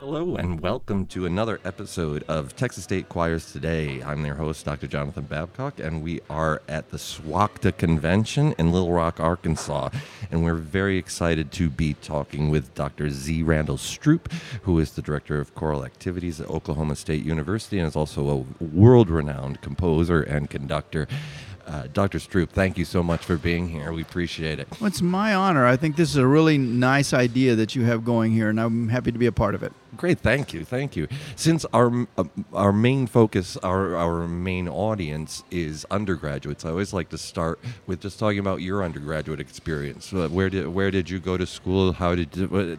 Hello and welcome to another episode of Texas State Choirs Today. I'm their host, Dr. Jonathan Babcock, and we are at the SWACDA Convention in Little Rock, Arkansas. And we're very excited to be talking with Dr. Z. Randall Stroope, who is the Director of Choral Activities at Oklahoma State University and is also a world renowned composer and conductor. Uh, Dr. Stroope, thank you so much for being here. We appreciate it. Well, it's my honor. I think this is a really nice idea that you have going here, and I'm happy to be a part of it. Great, thank you, thank you. Since our uh, our main focus, our our main audience is undergraduates, I always like to start with just talking about your undergraduate experience. Where did where did you go to school? How did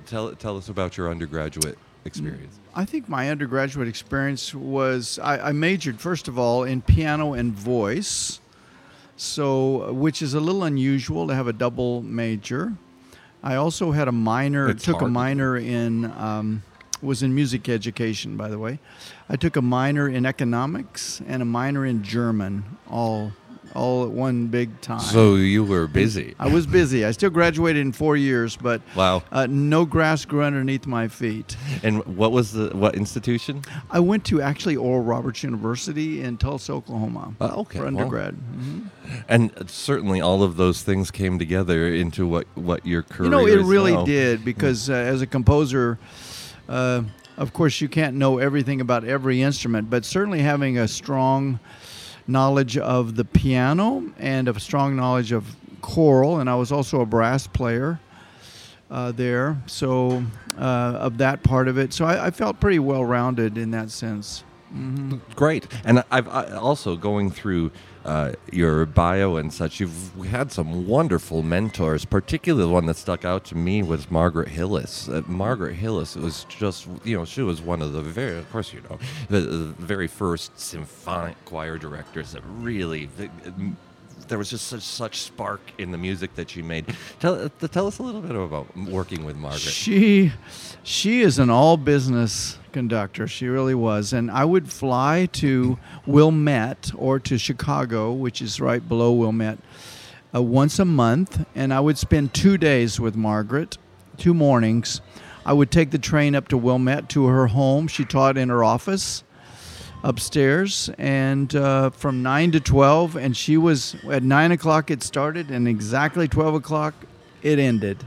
tell tell us about your undergraduate experience? I think my undergraduate experience was I, I majored first of all in piano and voice, so which is a little unusual to have a double major. I also had a minor, It's took a minor in. Um, was in music education, by the way. I took a minor in economics and a minor in German, all all at one big time. So you were busy. I was busy. I still graduated in four years, but Wow. uh, no grass grew underneath my feet. And what was the what institution? I went to actually Oral Roberts University in Tulsa, Oklahoma, Uh, okay, for well. undergrad. Mhm. And certainly all of those things came together into what what your career. You know, it really now. did because uh, as a composer, uh, of course, you can't know everything about every instrument, but certainly having a strong knowledge of the piano and a strong knowledge of choral, and I was also a brass player uh, there, so uh, of that part of it. So I, I felt pretty well rounded in that sense. Hmm Great. And I've I, also going through uh, your bio and such. You've had some wonderful mentors. Particularly the one that stuck out to me was Margaret Hillis. Uh, Margaret Hillis was just you know she was one of the very of course you know the, the very first symphonic choir directors that really. there was just such such spark in the music that she made. Tell tell us a little bit about working with Margaret. She, she is an all business conductor. She really was. And I would fly to Wilmette or to Chicago, which is right below Wilmette, uh, once a month, and I would spend two days with Margaret, two mornings. I would take the train up to Wilmette to her home. She taught in her office upstairs and uh, from 9 to 12 and she was at 9 o'clock it started and exactly 12 o'clock it ended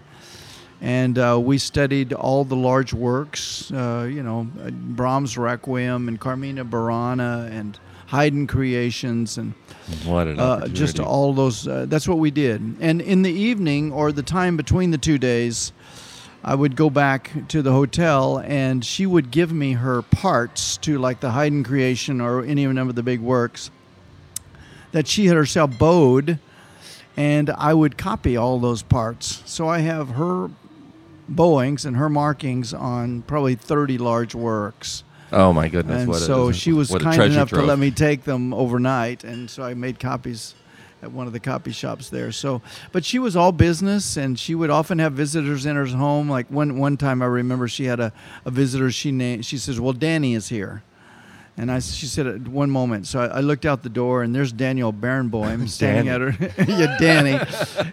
and uh, we studied all the large works uh, you know brahms requiem and carmina burana and haydn creations and uh, just all those uh, that's what we did. And in the evening or the time between the two days i would go back to the hotel and she would give me her parts to like the haydn creation or any of the big works that she had herself bowed and i would copy all those parts. So i have her bowings and her markings on probably 30 large works Oh my goodness! and what a- so she was kind enough to let me take them overnight, and so I made copies at one of the copy shops there. So, but she was all business, and she would often have visitors in her home. Like one one time, I remember she had a, a visitor. She named. She says, "Well, Danny is here." And I, she said, at one moment. So I, I looked out the door, and there's Daniel Barenboim standing at her, yeah, Danny,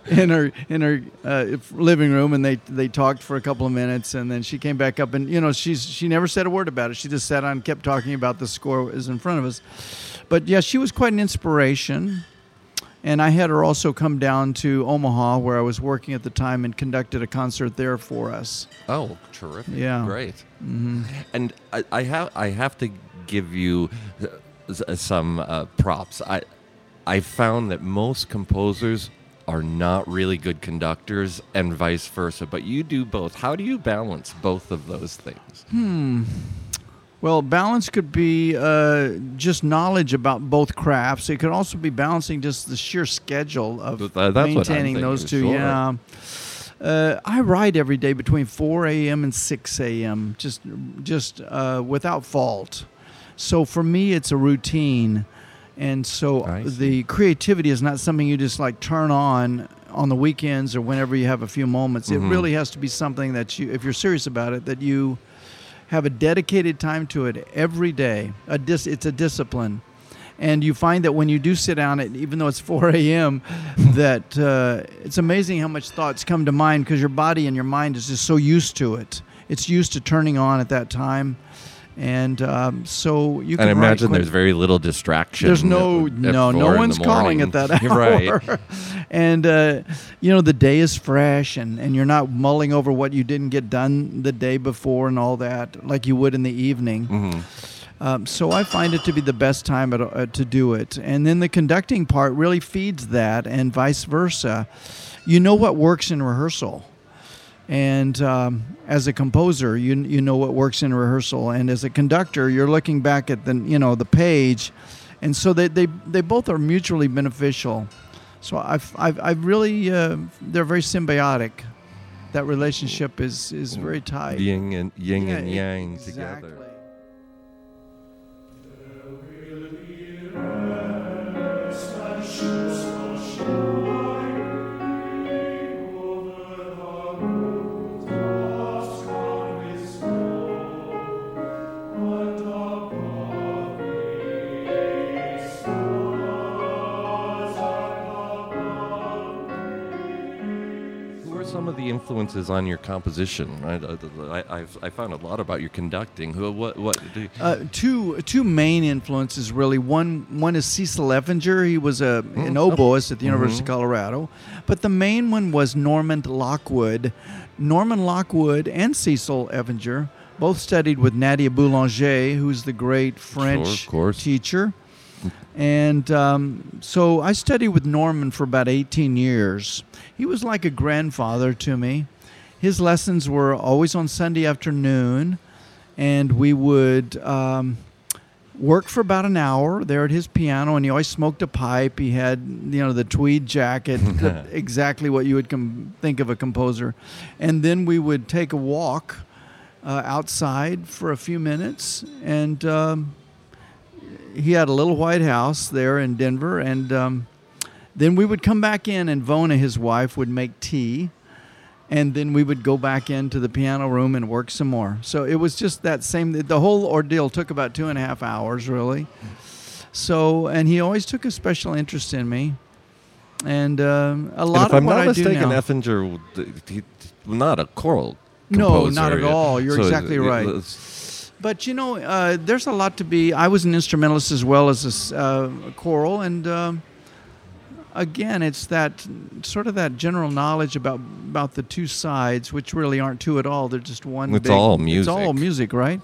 in her in her uh, living room, and they they talked for a couple of minutes, and then she came back up, and you know, she's she never said a word about it. She just sat on, and kept talking about the score is in front of us. But yeah, she was quite an inspiration. And I had her also come down to Omaha, where I was working at the time, and conducted a concert there for us. Oh, terrific! Yeah. great. hmm And I, I have I have to give you uh, some uh, props. I I found that most composers are not really good conductors, and vice versa. But you do both. How do you balance both of those things? Hmm. Well, balance could be uh, just knowledge about both crafts. It could also be balancing just the sheer schedule of that's maintaining those two. sure. Yeah. Uh, I ride every day between 4 a.m. and 6 a.m. just just uh, without fault. So for me, it's a routine, and so the creativity is not something you just like turn on on the weekends or whenever you have a few moments. Mhm. It really has to be something that you, if you're serious about it, that you have a dedicated time to it every day. A dis- it's a discipline. And you find that when you do sit down, at, even though it's 4 a.m., that uh, it's amazing how much thoughts come to mind because your body and your mind is just so used to it. it's used to turning on at that time, and um, so you can And I imagine there's very little distraction. there's no at- at no no one's calling at that hour. right. and uh, you know the day is fresh, and and you're not mulling over what you didn't get done the day before and all that like you would in the evening. Mhm. Um, so I find it to be the best time at, uh, to do it. And then the conducting part really feeds that, and vice versa. You know what works in rehearsal. And um, as a composer, you you know what works in rehearsal, and as a conductor, you're looking back at the you know the page, and so they they, they both are mutually beneficial. So I've I've, I've really uh, they're very symbiotic. That relationship is is very tight. Yin and yin Yeah, and yang exactly. together. Some of the influences on your composition? I, I, I've, I found a lot about your conducting. Who, what, what? Do, Uh, two two main influences really. One one is Cecil Effinger. He was a an oboist at the University of Colorado, but the main one was Norman Lockwood. Norman Lockwood and Cecil Effinger both studied with Nadia Boulanger, who's the great French course. teacher. And um, so I studied with Norman for about 18 years. He was like a grandfather to me. His lessons were always on Sunday afternoon, and we would um, work for about an hour there at his piano. And he always smoked a pipe. He had, you know, the tweed jacket, exactly what you would com- think of a composer. And then we would take a walk uh, outside for a few minutes, and um, he had a little white house there in Denver, and um, then we would come back in, and Vona, his wife, would make tea, and then we would go back into the piano room and work some more. So it was just that same. The whole ordeal took about two and a half hours, really. So, and he always took a special interest in me, and um, a and lot if of I'm what not I do mistaken, now. Effinger, he, not a choral No, not at all. You're So it- exactly it- right. it's- But you know, uh, there's a lot to be. I was an instrumentalist as well as a, uh, choral, and um, again, it's that sort of that general knowledge about about the two sides, which really aren't two at all. They're just one. It's big- all music. It's all music. right?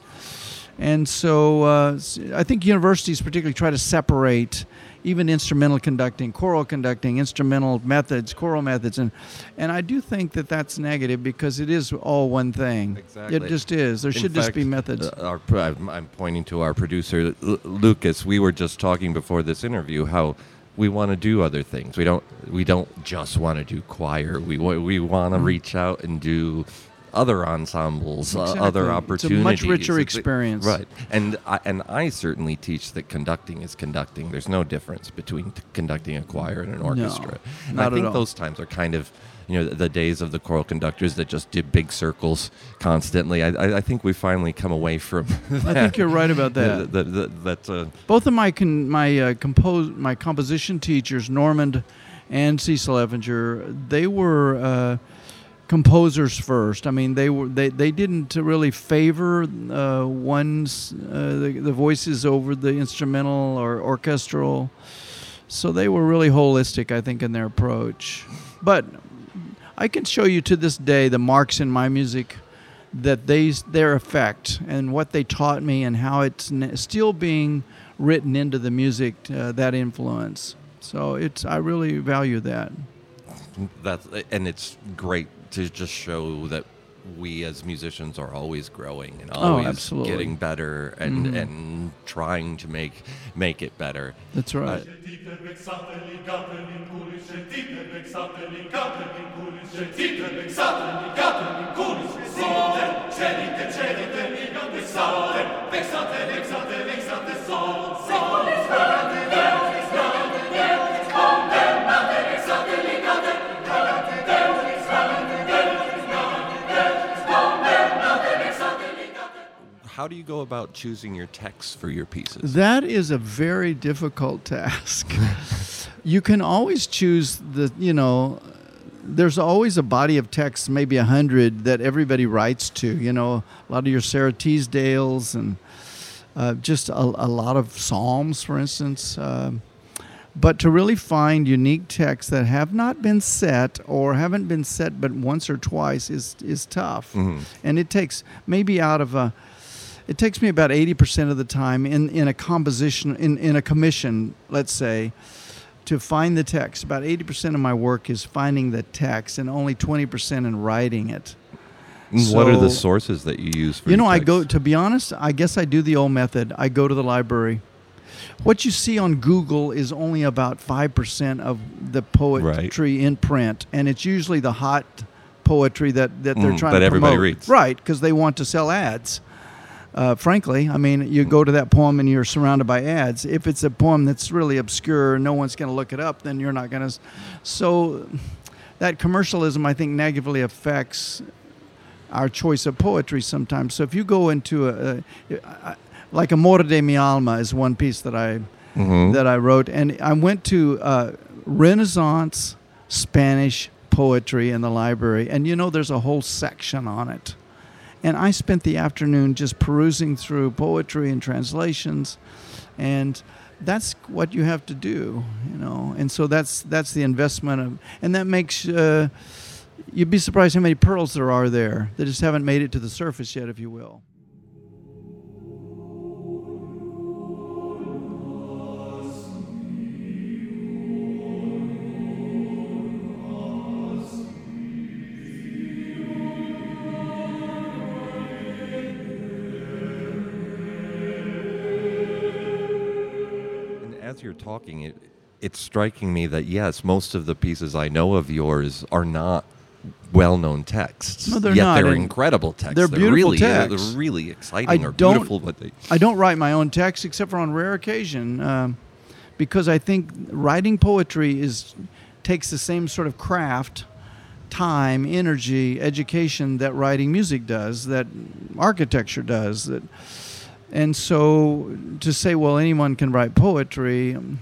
And so uh, I think universities particularly try to separate even instrumental conducting, choral conducting, instrumental methods, choral methods, and and I do think that that's negative because it is all one thing. Exactly. It just is. There In should just be methods. uh, our, I'm I'm pointing to our producer L- Lucas. We were just talking before this interview how we want to do other things. We don't we don't just want to do choir. We we want to reach out and do other ensembles, uh, other Exactly. opportunities. It's a much richer It's experience. right? And I, and I certainly teach that conducting is conducting. There's no difference between t- conducting a choir and an orchestra. and not I think all. those times are kind of you know the, the days of the choral conductors that just did big circles constantly. I, I, I think we finally come away from. I think you're right about that. that. that, that uh, Both of my con- my uh, compose my composition teachers, Normand and Cecil Effinger, they were uh, composers first. I mean, they were they, they didn't really favor uh, one's uh, the, the voices over the instrumental or orchestral. So they were really holistic, I think, in their approach. But I can show you to this day the marks in my music that they their effect and what they taught me and how it's still being written into the music uh, that influence. So it's I really value that. That's and it's great to just show that we as musicians are always growing and Oh, always absolutely. getting better and Mhm. and trying to make make it better. That's right. Sentite How do you go about choosing your texts for your pieces? That is a very difficult task. you can always choose the, you know, there's always a body of text, maybe a hundred, that everybody writes to. You know, a lot of your Sarah Teasdales and uh, just a, a, lot of Psalms, for instance. Um, but to really find unique texts that have not been set or haven't been set but once or twice is is tough, Mhm. and it takes maybe out of a. It takes me about eighty percent of the time in, in a composition in, in a commission, let's say, to find the text. About eighty percent of my work is finding the text, and only twenty percent in writing it. What are the sources that you use for You know, I go to be honest. I guess I do the old method. I go to the library. What you see on Google is only about five percent of the poetry in print, and it's usually the hot poetry that, that they're Mm, trying that to everybody promote. reads. right? Because they want to sell ads. Uh, frankly, I mean, you go to that poem and you're surrounded by ads. If it's a poem that's really obscure, no one's going to look it up. Then you're not going to. So, that commercialism, I think, negatively affects our choice of poetry sometimes. So if you go into a, a, a like Amor de mi alma is one piece that I Mhm. that I wrote, and I went to uh, Renaissance Spanish poetry in the library, and you know there's a whole section on it. And I spent the afternoon just perusing through poetry and translations, and that's what you have to do, you know. And so that's that's the investment of, and that makes. Uh, You'd be surprised how many pearls there are there that just haven't made it to the surface yet, if you will. You're talking, it, it's striking me that yes, most of the pieces I know of yours are not well-known texts. No, they're yet not, they're and incredible texts. they're beautiful really, texts. They're really exciting I or don't- beautiful, but they. I don't write my own text except for on rare occasion, um, because I think writing poetry is takes the same sort of craft, time, energy, education that writing music does, that architecture does, that. And so to say, well, anyone can write poetry um,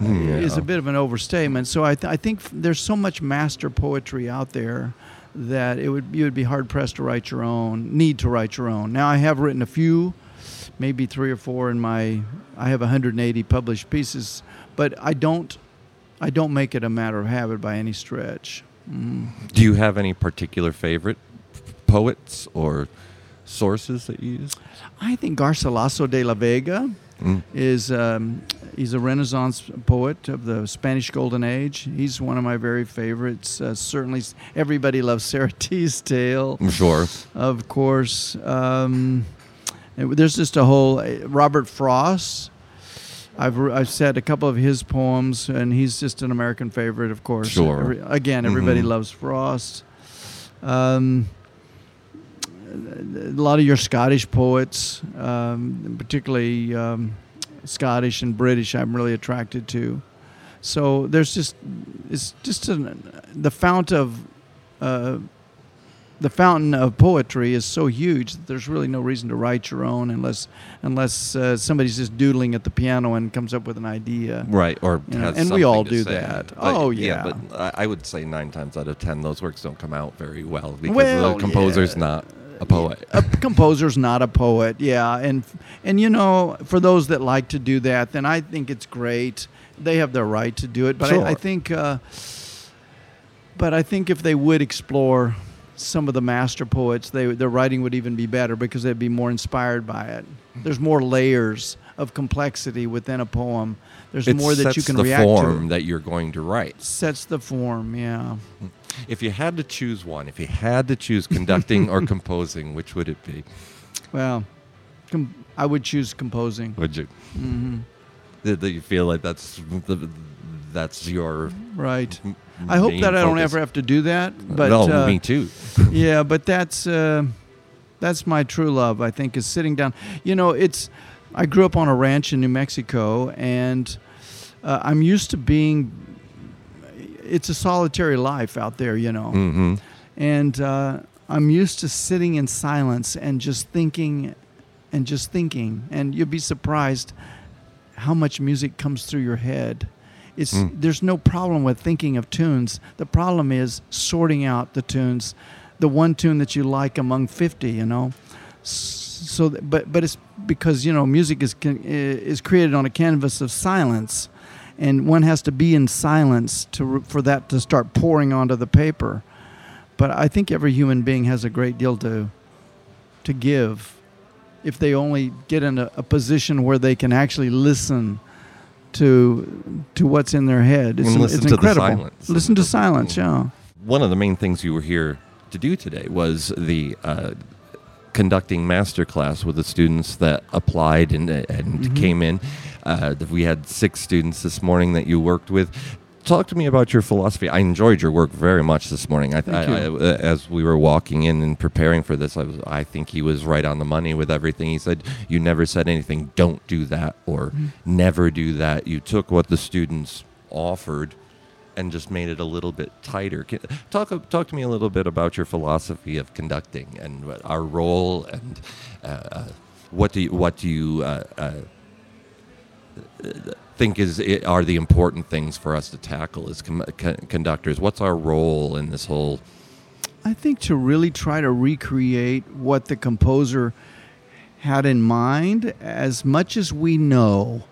is a bit of an overstatement. So I, th- I think f- there's so much master poetry out there that it would you would be hard pressed to write your own. Need to write your own. Now I have written a few, maybe three or four in my. I have 180 published pieces, but I don't. I don't make it a matter of habit by any stretch. Mm. Do you have any particular favorite poets or sources that you use? I think Garcilaso de la Vega Mm. is um, he's a Renaissance poet of the Spanish Golden Age. He's one of my very favorites. Uh, certainly, everybody loves Sarah Teasdale, I'm sure. of course. Um, there's just a whole uh, Robert Frost. I've, I've said a couple of his poems, and he's just an American favorite, of course. Sure. Every- again, everybody Mhm. loves Frost. Um, a lot of your Scottish poets, um, particularly um, Scottish and British, I'm really attracted to. So there's just it's just an, the fount of uh, the fountain of poetry is so huge that there's really no reason to write your own unless unless uh, somebody's just doodling at the piano and comes up with an idea. Right, or You know, and we all do say. that. But, Oh, yeah. but I I would say nine times out of ten, those works don't come out very well because Well, the composer's yeah. not a poet. a composer's not a poet, yeah, and and you know, for those that like to do that, then I think it's great. They have their right to do it, but Sure. I, I think, uh, but I think if they would explore some of the master poets, they their writing would even be better because they'd be more inspired by it. There's more layers of complexity within a poem. There's it more that you can the react form to. that you're going to write. Sets the form, yeah. If you had to choose one, if you had to choose conducting or composing, which would it be? Well, com- I would choose composing. Would you? hmm That that you feel like that's the, that's your Right. m- I hope that I don't ever have to do that. But no, uh, me too. yeah, but that's uh, that's my true love. I think is sitting down. You know, it's. I grew up on a ranch in New Mexico, and uh, I'm used to being. It's a solitary life out there, you know, hmm and uh, I'm used to sitting in silence and just thinking, and just thinking, and you'd be surprised how much music comes through your head. It's Mm. there's no problem with thinking of tunes. The problem is sorting out the tunes, the one tune that you like among 50, you know. So but but it's because, you know, music is is created on a canvas of silence and one has to be in silence to for that to start pouring onto the paper. But I think every human being has a great deal to to give if they only get in a, a position where they can actually listen to to what's in their head. It's, And listen it's to the incredible. silence. Listen to silence, yeah. One of the main things you were here to do today was the uh, conducting master class with the students that applied and, and Mhm. came in. Uh, we had six students this morning that you worked with. Talk to me about your philosophy. I enjoyed your work very much this morning. I, Thank I, you. I, as we were walking in and preparing for this, I, was, I think he was right on the money with everything. He said, "You never said anything. Don't do that, or Mhm. never do that." You took what the students offered and just made it a little bit tighter. Talk talk to me a little bit about your philosophy of conducting and our role and uh, uh, what do you, what do you uh, uh, think is are the important things for us to tackle as com- con- conductors? What's our role in this whole? I think to really try to recreate what the composer had in mind, as much as we know.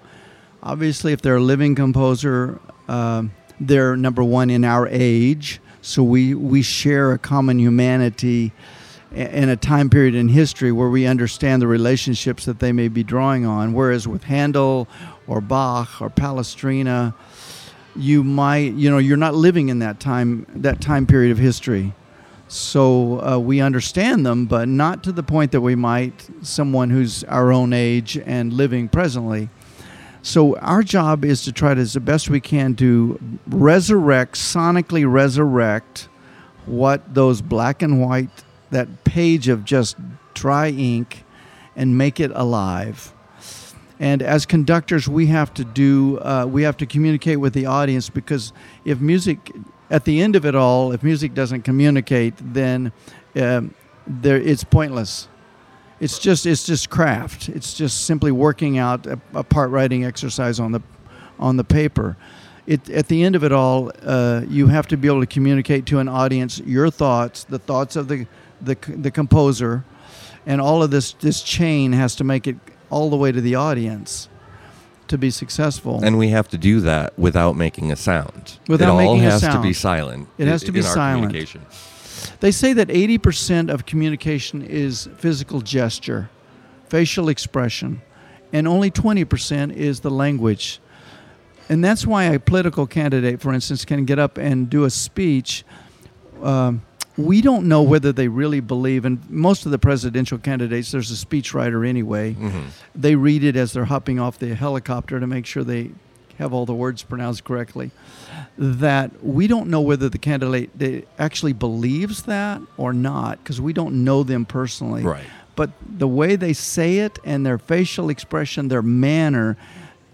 Obviously, if they're a living composer, um, they're number one in our age, so we, we share a common humanity in a time period in history where we understand the relationships that they may be drawing on. Whereas with Handel or Bach or Palestrina, you might, you know, you're not living in that time that time period of history. So uh, we understand them, but not to the point that we might someone who's our own age and living presently. So our job is to try to, as the best we can, to resurrect, sonically resurrect what those black and white, that page of just dry ink, and make it alive. And as conductors, we have to do, uh, we have to communicate with the audience because if music, at the end of it all, if music doesn't communicate, then um, there it's pointless. It's just it's just craft. It's just simply working out a, a part writing exercise on the on the paper. It, at the end of it all, uh, you have to be able to communicate to an audience your thoughts, the thoughts of the the, the composer, and all of this this chain has to make it all the way to the audience to be successful. And we have to do that without making a sound. Without it all making a has to be silent. It has to be silent. They say that 80% of communication is physical gesture, facial expression, and only 20% is the language. And that's why a political candidate, for instance, can get up and do a speech. Um, we don't know whether they really believe, and most of the presidential candidates, there's a speechwriter anyway. Mhm. They read it as they're hopping off the helicopter to make sure they have all the words pronounced correctly. That we don't know whether the candidate they actually believes that or not because we don't know them personally. Right. But the way they say it and their facial expression, their manner,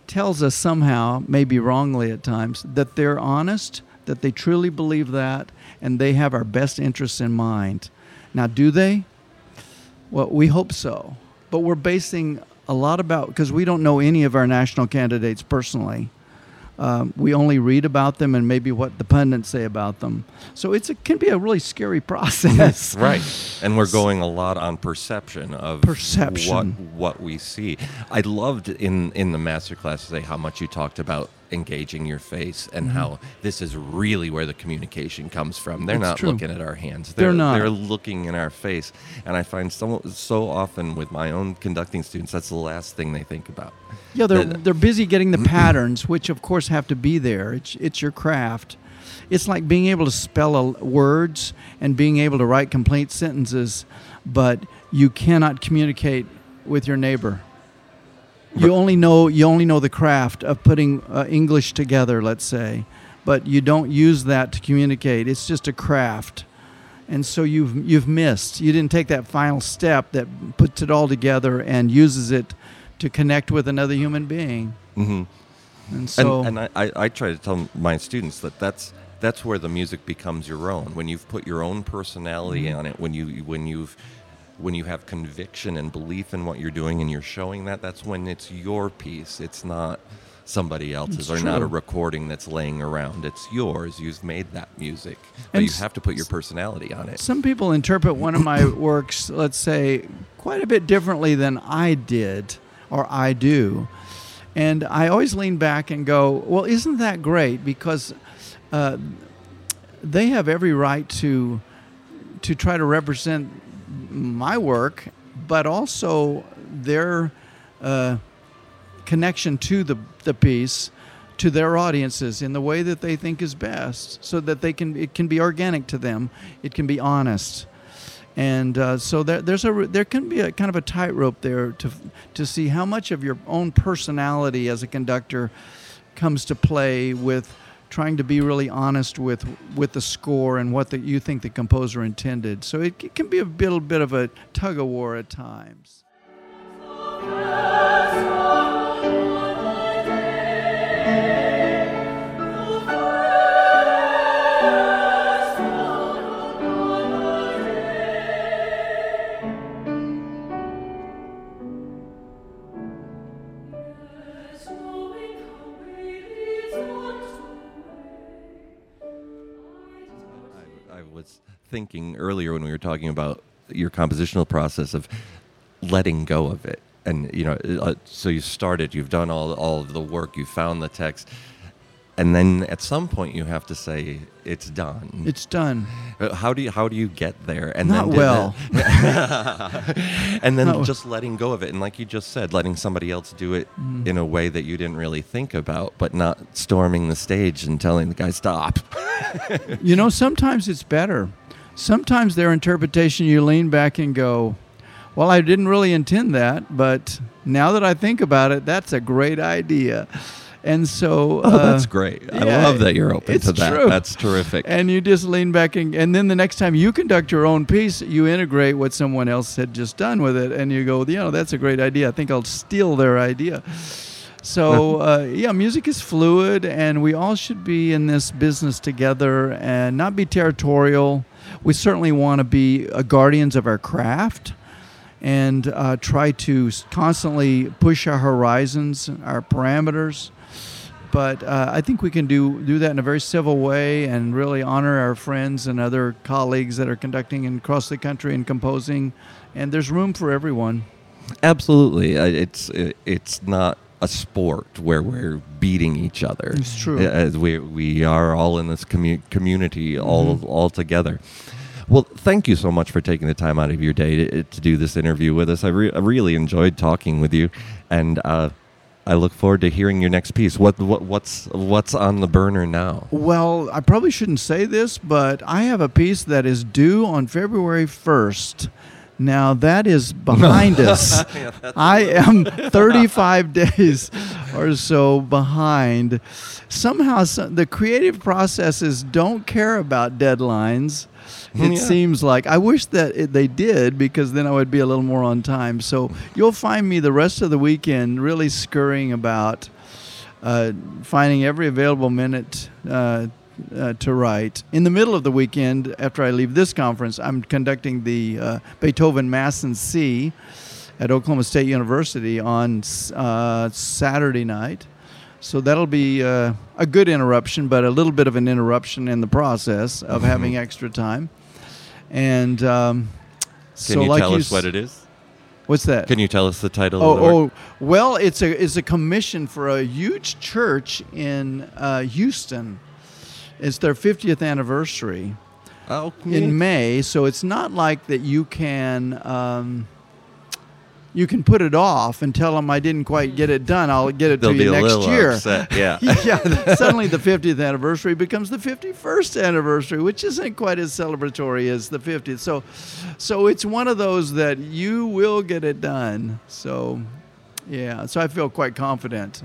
tells us somehow, maybe wrongly at times, that they're honest, that they truly believe that, and they have our best interests in mind. Now, do they? Well, we hope so. But we're basing a lot about, because we don't know any of our national candidates personally. Um, we only read about them and maybe what the pundits say about them. So it can be a really scary process. right. And we're going a lot on perception of Perception. what what we see. I loved in in the masterclass today how much you talked about engaging your face and Mm-hmm. how this is really where the communication comes from. They're not true. looking at our hands. They're not. They're looking in our face. And I find so so often with my own conducting students that's the last thing they think about. Yeah, they're That- they're busy getting the patterns, which of course have to be there. It's it's your craft. It's like being able to spell a, words and being able to write complete sentences, but you cannot communicate with your neighbor. You only know you only know the craft of putting uh, English together, let's say, but you don't use that to communicate. It's just a craft, and so you've you've missed. You didn't take that final step that puts it all together and uses it to connect with another human being. hmm And so, and, and I, I, I try to tell my students that that's that's where the music becomes your own when you've put your own personality Mm-hmm. on it when you when you've when you have conviction and belief in what you're doing and you're showing that that's when it's your piece it's not somebody else's It's or not a recording that's laying around. It's yours. You've made that music, but And you have to put your personality on it. Some people interpret one of my works, let's say, quite a bit differently than I did or I do. And I always lean back and go, well, isn't that great? Because uh, they have every right to to try to represent my work, but also their uh, connection to the, the piece to their audiences in the way that they think is best so that they can it can be organic to them. It can be honest. And uh, so there, there's a there can be a kind of a tightrope there to to see how much of your own personality as a conductor comes to play with trying to be really honest with with the score and what that you think the composer intended. So it, it can be a little bit of a tug of war at times when we were talking about your compositional process of letting go of it, and you know, uh, so you started, you've done all all of the work, you found the text, and then at some point you have to say it's done. it's done Uh, how do you how do you get there? And Not then well. and then Not- just letting go of it, and like you just said, letting somebody else do it Mm. in a way that you didn't really think about, but not storming the stage and telling the guy stop. You know, sometimes it's better. Sometimes their interpretation, you lean back and go, Well, I didn't really intend that, but now that I think about it, that's a great idea. And so. Oh, uh, that's great. I yeah, love that you're open to that. true. That's terrific. And you just lean back and, and then the next time you conduct your own piece, you integrate what someone else had just done with it, and you go, you know, that's a great idea. I think I'll steal their idea. So uh, yeah, music is fluid, and we all should be in this business together and not be territorial. We certainly want to be uh, guardians of our craft and uh, try to constantly push our horizons, our parameters. But uh, I think we can do do that in a very civil way and really honor our friends and other colleagues that are conducting across the country and composing. And there's room for everyone. Absolutely, it's it's not a sport where we're beating each other. It's true. As we we are all in this commu- community all Mhm. all together. Well, thank you so much for taking the time out of your day to, to do this interview with us. I, re- I really enjoyed talking with you, and uh, I look forward to hearing your next piece. What, what what's what's on the burner now? Well, I probably shouldn't say this, but I have a piece that is due on February 1st. Now, that is behind us. I am 35 days or so behind. Somehow, so- the creative processes don't care about deadlines. It Yeah. seems like I wish that it, they did because then I would be a little more on time. So you'll find me the rest of the weekend really scurrying about uh, finding every available minute uh, uh, to write. In the middle of the weekend, after I leave this conference, I'm conducting the uh, Beethoven Mass in C at Oklahoma State University on uh, Saturday night. So that'll be uh, a good interruption, but a little bit of an interruption in the process of Mhm. having extra time. And um, Can so, you like tell you us what it is? What's that? Can you tell us the title? of the Oh, oh, well, it's a it's a commission for a huge church in uh, Houston. It's their 50th anniversary oh, in May, so it's not like that you can um, you can put it off and tell them I didn't quite get it done. I'll get it They'll to you next year. upset. Yeah. yeah, suddenly the 50th anniversary becomes the 51st anniversary, which isn't quite as celebratory as the 50th. So, so it's one of those that you will get it done. So, yeah, so I feel quite confident.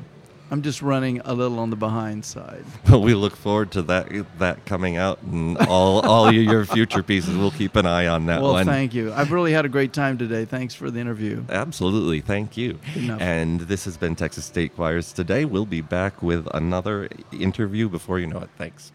I'm just running a little on the behind side. But we look forward to that that coming out and all all your, future pieces. We'll keep an eye on that well, one. thank you. I've really had a great time today. Thanks for the interview. Absolutely, thank you. Enough. And this has been Texas State Choirs today. We'll be back with another interview before you know it. Thanks.